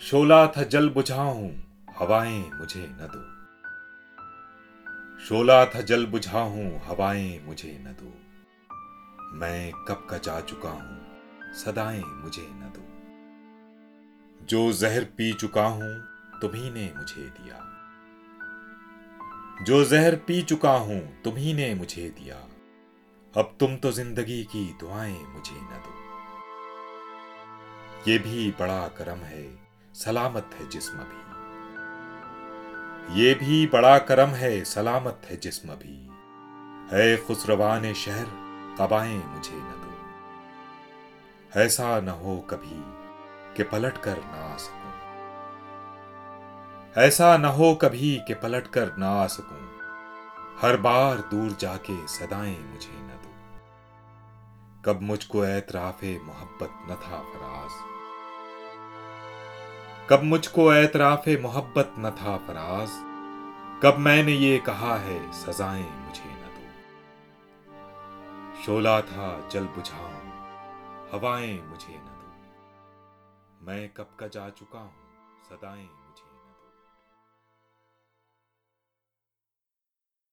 शोला था जल बुझाऊं, हवाएँ मुझे न दो। शोला था जल बुझाऊं, हवाएँ मुझे न दो। मैं कब का जा चुका हूँ, सदाएँ मुझे न दो। जो जहर पी चुका हूँ तुम्ही ने मुझे दिया। जो जहर पी चुका हूँ तुम्ही ने मुझे दिया। अब तुम तो ज़िंदगी की दुआएँ मुझे न दो। ये भी बड़ा करम है सलामत है जिस्म भी। ये भी बड़ा करम है, सलामत है जिस्म भी। है खुसरवान शहर, कबाएँ मुझे न दो। ऐसा न हो कभी कि पलट कर ना आ सकूँ। ऐसा न हो कभी कि पलट कर ना आ सकूँ। हर बार दूर जाके सदाएँ मुझे न दो। कब मुझको एतराफे मोहब्बत न था फराज। कब मुझको एतराफ मोहब्बत न था फराज। कब मैंने ये कहा है, सजाएँ मुझे न दो। शोला था, जल बुझाओ हवाएँ मुझे न दो। मैं कब का जा चुका हूँ, सदाएँ मुझे